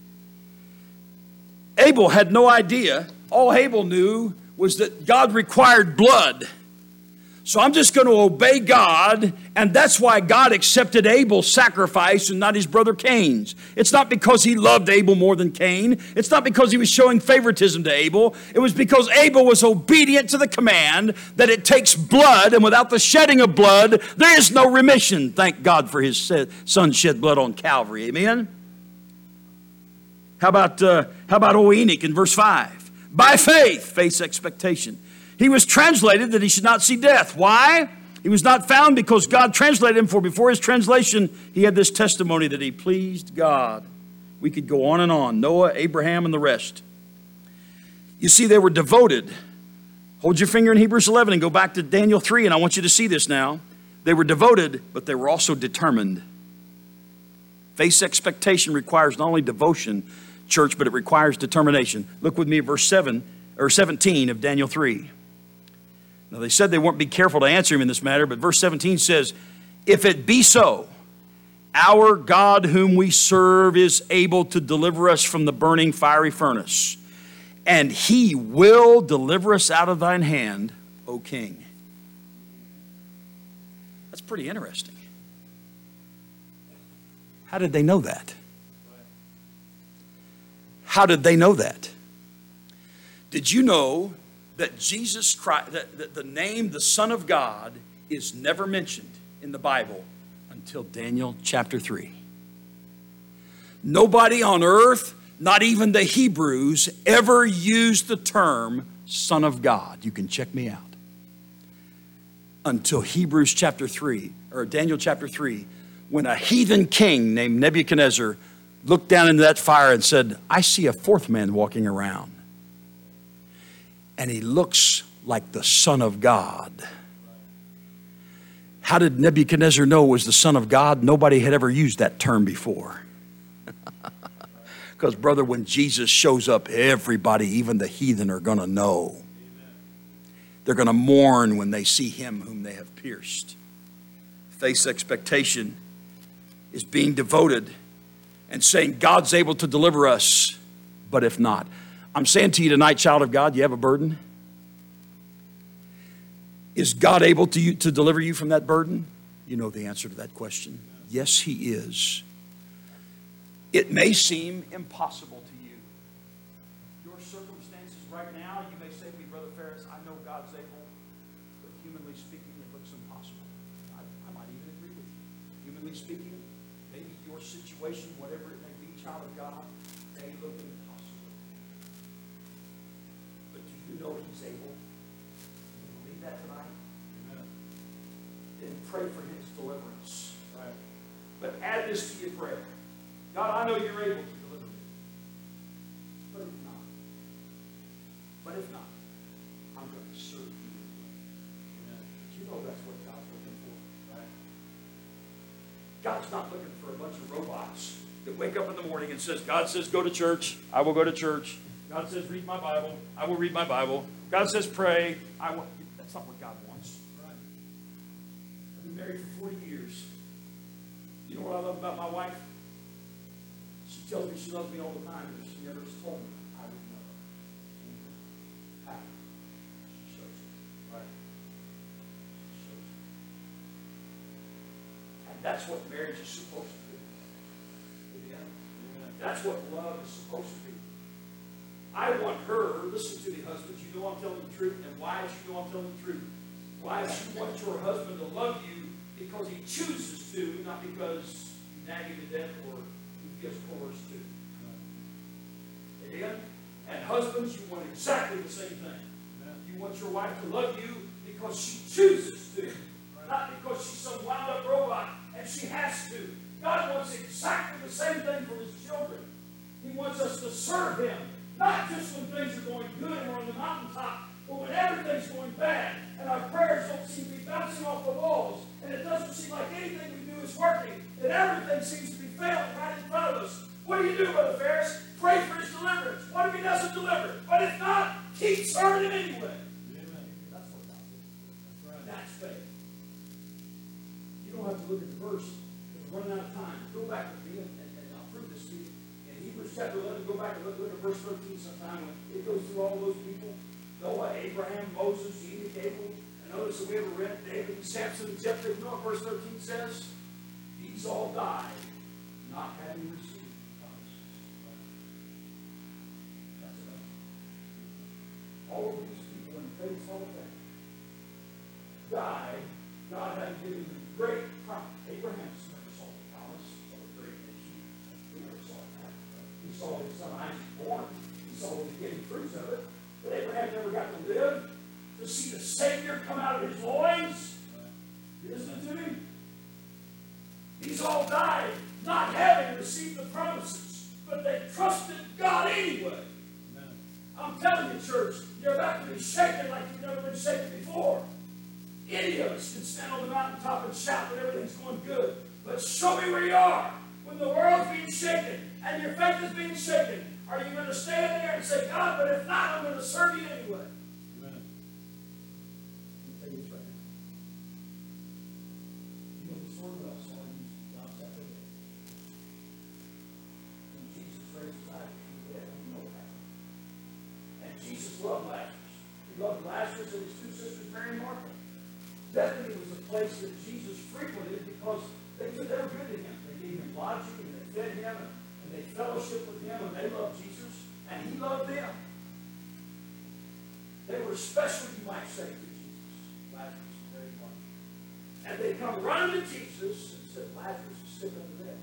Abel had no idea. All Abel knew was that God required blood. So I'm just going to obey God, and that's why God accepted Abel's sacrifice and not his brother Cain's. It's not because he loved Abel more than Cain. It's not because he was showing favoritism to Abel. It was because Abel was obedient to the command that it takes blood, and without the shedding of blood, there is no remission. Thank God for his son shed blood on Calvary. Amen. How about uh, how about O Enoch in verse five? By faith, faith's expectation. He was translated that he should not see death. Why? He was not found because God translated him, for before his translation, he had this testimony that he pleased God. We could go on and on Noah, Abraham, and the rest. You see, they were devoted. Hold your finger in Hebrews 11 and go back to Daniel 3, and I want you to see this now. They were devoted, but they were also determined. Face expectation requires not only devotion, church, but it requires determination. Look with me at verse 7 or 17 of Daniel 3. Now, they said they won't be careful to answer him in this matter, but verse 17 says, If it be so, our God whom we serve is able to deliver us from the burning fiery furnace, and he will deliver us out of thine hand, O king. That's pretty interesting. How did they know that? How did they know that? Did you know that Jesus Christ, that, the name, the Son of God, is never mentioned in the Bible until Daniel chapter 3. Nobody on earth, not even the Hebrews, ever used the term Son of God. You can check me out. Until Hebrews chapter 3, or Daniel chapter 3, when a heathen king named Nebuchadnezzar looked down into that fire and said, I see a fourth man walking around and he looks like the Son of God. How did Nebuchadnezzar know it was the Son of God? Nobody had ever used that term before. [LAUGHS] Because, brother, when Jesus shows up, everybody, even the heathen, are going to know. They're going to mourn when they see him whom they have pierced. Face expectation is being devoted and saying, God's able to deliver us, but if not, I'm saying to you tonight, child of God, you have a burden. Is God able to, you, to deliver you from that burden? You know the answer to that question. Yes, He is. It may seem impossible to you. Your circumstances right now, you may say to me, Brother Ferris, I know God's able, but humanly speaking, it looks impossible. I, I might even agree with you. Humanly speaking, maybe your situation, whatever it may be, child of God, may look impossible. you know He's able? You believe that tonight? Amen. Then pray for His deliverance. Right. But add this to your prayer. God, I know you're able to deliver me. But if not, but if not, I'm going to serve you. Amen. But you know that's what God's looking for, right? God's not looking for a bunch of robots that wake up in the morning and says, God says go to church, I will go to church. God says, read my Bible. I will read my Bible. God says, pray. I will. That's not what God wants. Right? I've been married for 40 years. You know what I love about my wife? She tells me she loves me all the time, but she never has told me I would know. And that's what marriage is supposed to be. That's what love is supposed to be. I want her, listen to me, husbands, you know I'm telling the truth, and wives, you know I'm telling the truth. Why does you want your husband to love you because he chooses to, not because you nag him to death or he gives coerced to. Amen? And husbands, you want exactly the same thing. You want your wife to love you because she chooses to, not because she's some wound up robot and she has to. God wants exactly the same thing for his children. He wants us to serve him not just when things are going good and we're on the mountaintop, but when everything's going bad and our prayers don't seem to be bouncing off the walls and it doesn't seem like anything we do is working and everything seems to be failing right in front of us. What do you do, Brother Ferris? Pray for his deliverance. What if he doesn't deliver? But if not, keep serving him anyway. That's what God. That's. That's faith. You don't have to look at the verse. We're running out of time. Go back Chapter 11, go back and look, look at verse 13 sometime it goes through all those people. Noah, Abraham, Moses, Enoch, Abel. And notice that we ever read David and Samson and Jephthah. You know what verse 13 says? These all died, not having received. All of these people in faith, all of that, died, God had given them great promise. Abraham Saw his son Isaac born. He saw the getting fruits of it. But Abraham never got to live to see the Savior come out of his loins. You listening to me? These all died not having received the promises, but they trusted God anyway. I'm telling you, church, you're about to be shaken like you've never been shaken before. Any of us can stand on the mountaintop and shout that everything's going good. But show me where you are when the world's being shaken and your faith is being shaken. Are you going to stand there and say, God, but if not, I'm going to serve you anyway? Tell you right. You know the story well, so I use John chapter 8. When Jesus raised his from the dead, you know what happened. And Jesus loved Lazarus. He loved Lazarus and his two sisters, Mary and Martha. Bethany was a place that Jesus frequented because fellowshiped with him and they loved Jesus and he loved them. They were special, you might say, to Jesus, Lazarus and Mary and And they come running to Jesus and said, Lazarus is sick unto death.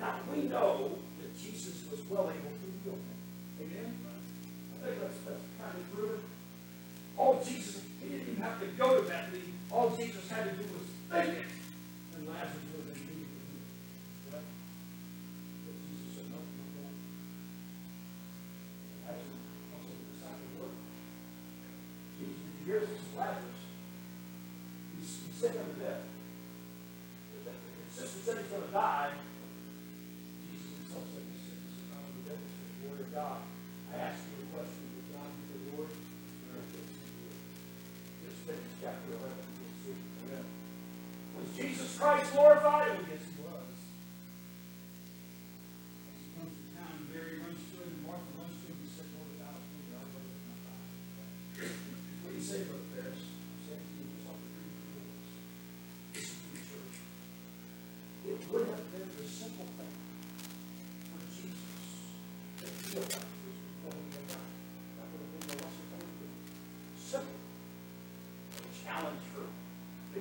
Now, we know that Jesus was well able to heal him. Amen? I think that's, that's kind of proven. All Jesus, he didn't even have to go to Bethany. All Jesus had to do was think it. And Lazarus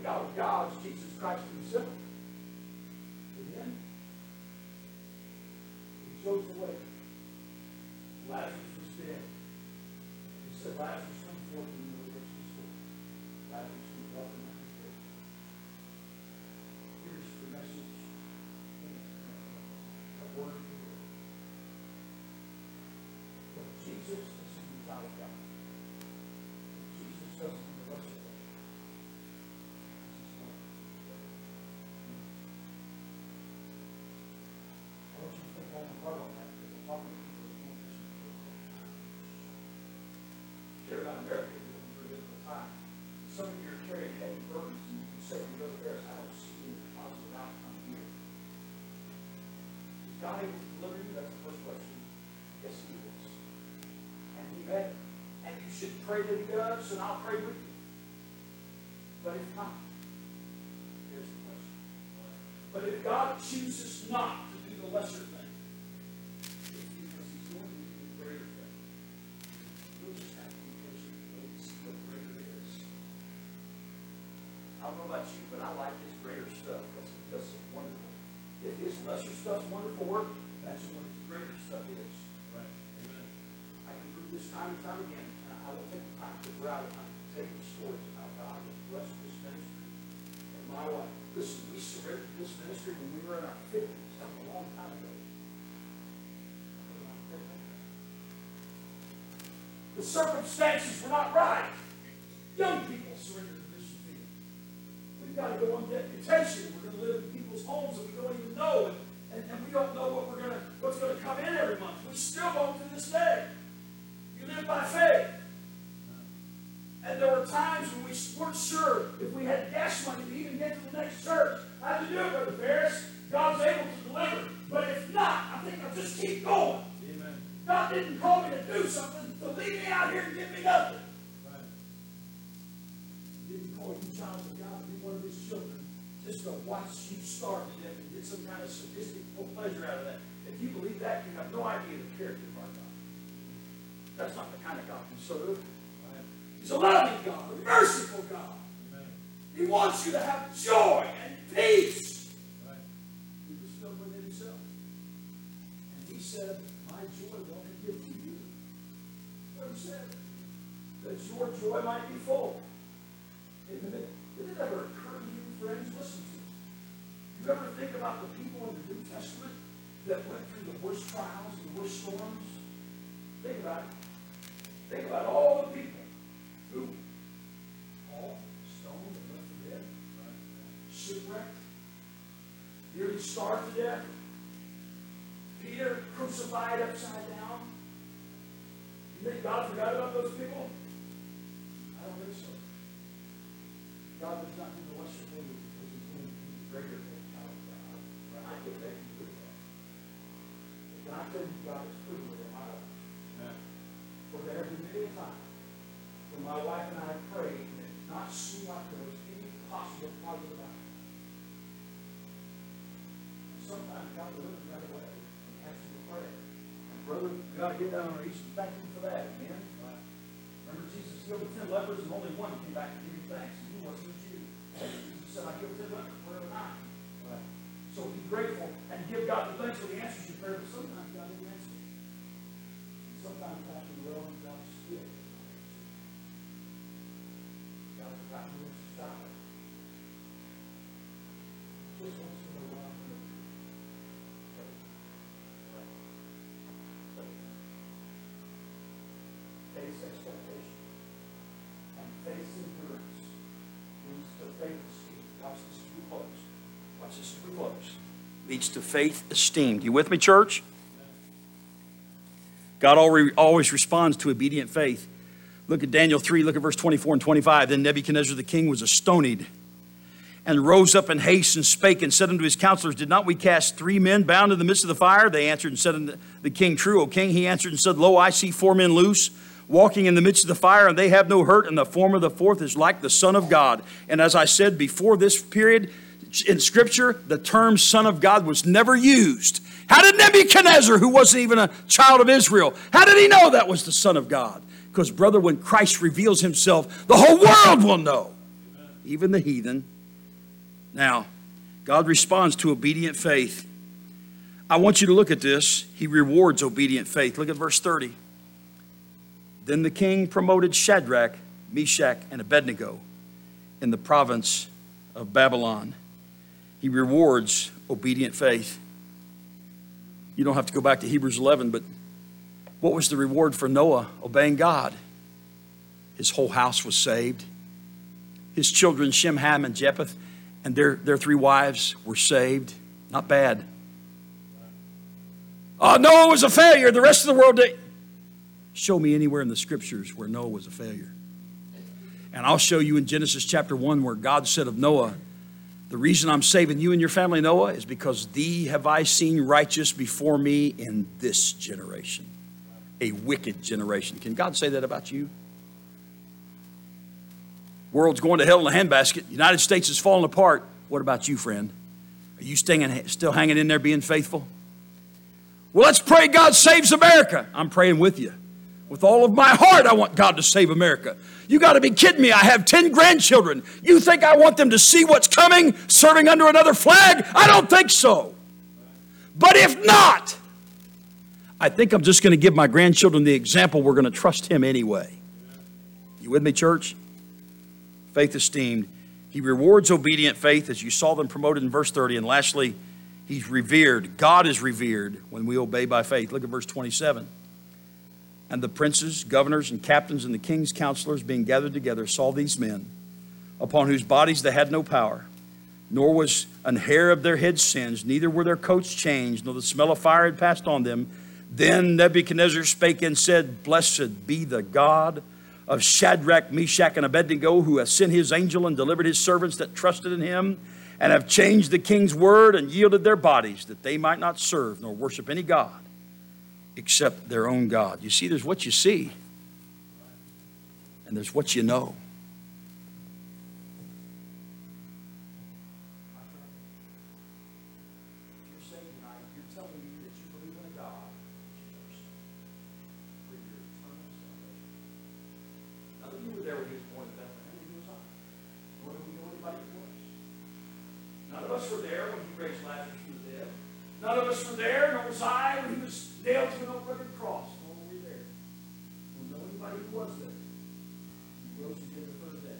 God of gods, Jesus Christ himself. Amen? He chose the way. Lazarus was dead. He said, Lazarus, come forth and you know the rest of the story. Lazarus comes up and he's dead. Here's the message. A word for you. When Jesus is in the child of God, when Jesus doesn't do the rest of it, this is not. I want you to think long and hard on that, because I'm talking to people who want this in Share about America, you're going through a difficult time. Some of you are carrying heavy burdens, and you say, to Brother Ferris, I don't see any positive outcome here. That's the first question. Yes, he is. And he may. And you should pray that he does, and I'll pray with you. But if not, here's the question. But if God chooses not to do the lesser thing, it's because he's going to do the greater thing. You'll just have to be patient and wait to see what greater is. I don't know about you, but I like this greater stuff his lesser stuff's wonderful work, that's what his greater stuff is. Right. Amen. I can prove this time and time again, and I will take the time to go out and take the stories of how God has blessed this ministry and my life. Listen, we surrendered this ministry when we were in our fifties, that was a long time ago. The circumstances were not right. Young gotta go on deputation, we're gonna live in people's homes that we don't even know, and, and, and we don't know what we're gonna, what's gonna come in every month. We still don't to this day. You live by faith. And there were times when we weren't sure if we had gas money to even get to the next church. How'd you do it, Brother Ferris? God's able to deliver. But if not, I think I'll just keep going. Amen. God didn't call me to do something to leave me out here and give me nothing. Right. He didn't call you, child just to watch you starve to death and get some kind of sadistic pleasure out of that. If you believe that, you have no idea the character of our God. That's not the kind of God we serve. He's a loving God, a merciful God. Amen. He wants you to have joy and peace. Right. He was filled with himself. And he said, My joy will I give to you. What he said. That your joy might be full. Did it, it ever occur friends? Listen to. You ever think about the people in the New Testament that went through the worst trials the worst storms? Think about it. Think about all the people who all stoned and left for dead, shipwrecked, nearly starved to death. Peter crucified upside down. You think God forgot about those people? I don't think so. God does not do the lesser things because he's doing things greater than a child of God. I think they can do that. But can I tell you, God is it in my life. Amen. For there have been many a time when my wife and I prayed and it did not seem like there was any possible positive outcome. And Sometimes God delivers right away and answers the prayer. And brother, we gotta get down on our knees and thank him for that, amen? Remember Jesus healed the ten lepers and only one came back to give him thanks. And wasn't a Jew. He said, I? Right. So be grateful and give God the thanks for the answers you prayer, but sometimes God didn't answer. Sometimes after the well, God still does not answer. God has gotten to his child. Just wants to know what I'm going to do. Pray. Pray. Pray. Faith's expectation and faith's endurance leads to faith esteem. Watch this as we close. Watch this as we close. Leads to faith esteemed. You with me, church? God always responds to obedient faith. Look at Daniel 3, look at verse 24 and 25. Then Nebuchadnezzar the king was astonied and rose up in haste and spake and said unto his counselors, Did not we cast three men bound in the midst of the fire? They answered and said unto the king, True, O king. He answered and said, Lo, I see four men loose, walking in the midst of the fire, and they have no hurt, and the form of the fourth is like the Son of God. And as I said before this period, in Scripture, the term Son of God was never used. How did Nebuchadnezzar, who wasn't even a child of Israel, how did he know that was the Son of God? Because, brother, when Christ reveals himself, the whole world will know, even the heathen. Now, God responds to obedient faith. I want you to look at this. He rewards obedient faith. Look at verse 30. Then the king promoted Shadrach, Meshach, and Abednego in the province of Babylon. He rewards obedient faith. You don't have to go back to Hebrews 11, but what was the reward for Noah obeying God? His whole house was saved. His children, Shem, Ham, and Japheth, and their, their three wives were saved. Not bad. Oh, Noah was a failure. The rest of the world did. Show me anywhere in the scriptures where Noah was a failure. And I'll show you in Genesis chapter 1 where God said of Noah, The reason I'm saving you and your family, Noah, is because thee have I seen righteous before me in this generation, a wicked generation. Can God say that about you? World's going to hell in a handbasket. United States is falling apart. What about you, friend? Are you staying, still hanging in there being faithful? Well, let's pray God saves America. I'm praying with you. With all of my heart, I want God to save America. You got to be kidding me. I have 10 grandchildren. You think I want them to see what's coming, serving under another flag? I don't think so. But if not, I think I'm just going to give my grandchildren the example we're going to trust Him anyway. You with me, church? Faith esteemed. He rewards obedient faith, as you saw them promoted in verse 30. And lastly, He's revered. God is revered when we obey by faith. Look at verse 27. And the princes, governors, and captains, and the king's counselors, being gathered together, saw these men upon whose bodies they had no power, nor was an hair of their head singed, neither were their coats changed, nor the smell of fire had passed on them. Then Nebuchadnezzar spake and said, Blessed be the God of Shadrach, Meshach, and Abednego, who hath sent his angel and delivered his servants that trusted in him, and have changed the king's word and yielded their bodies, that they might not serve nor worship any God except their own God. You see, there's what you see, and there's what you know. None of us were there when he raised Lazarus from the dead. None of us were there, nor was I when he was nailed to an oak rugged cross. Nor were we there. We know anybody who was there. He rose again the third day.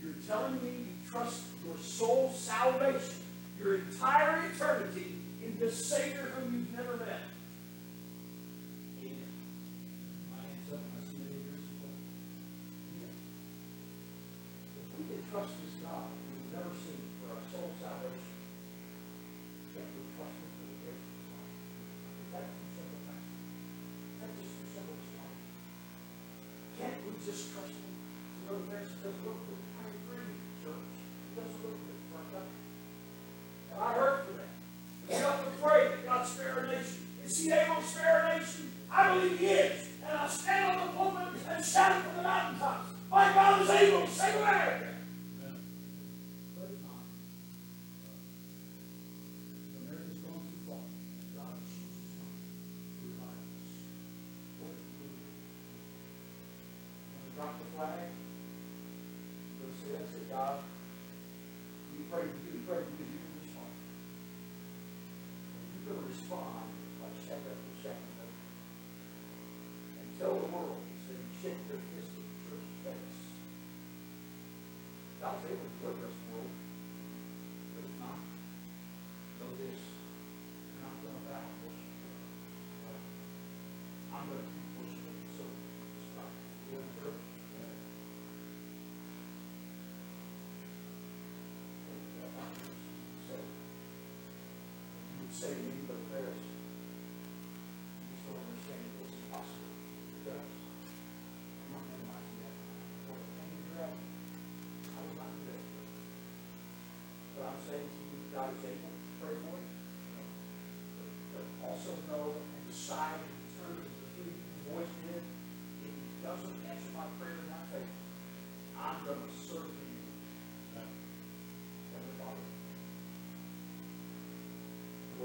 You're telling me you trust your soul's salvation, your entire eternity, in this Savior whom you've never met. Well. Amen. If we can trust Him to know the next doesn't look good? I agree, church. It doesn't look good for our country. And I heard for that. We have to pray that God spare our nation. Is He able to spare our nation? I believe He is. And I'll stand on the pulpit and shout it from the mountaintops. My God is able to save America. But it's not. America's gone too far. God chooses not to revive us. What if we do? Want to drop the flag? Go say, that's it, God. You pray for you, pray for you, you can respond. You're going to respond like Shadrach, Meshach, and Abednego. And tell the world, so you shake their fist at the church's face. Able to deliver us, world. But if not, know this, you're not going to and worship. I'm going to keep worshiping the Son, Jesus Christ. You encourage me. You would say to me, but Ferris, you still understand that this is possible. It does. I'm not minimizing that. What the pain you're at, I will not do that. To you, God is able to pray for it. But also know and decide and determine the three voice did, if he doesn't answer my prayer in my faith, I'm gonna serve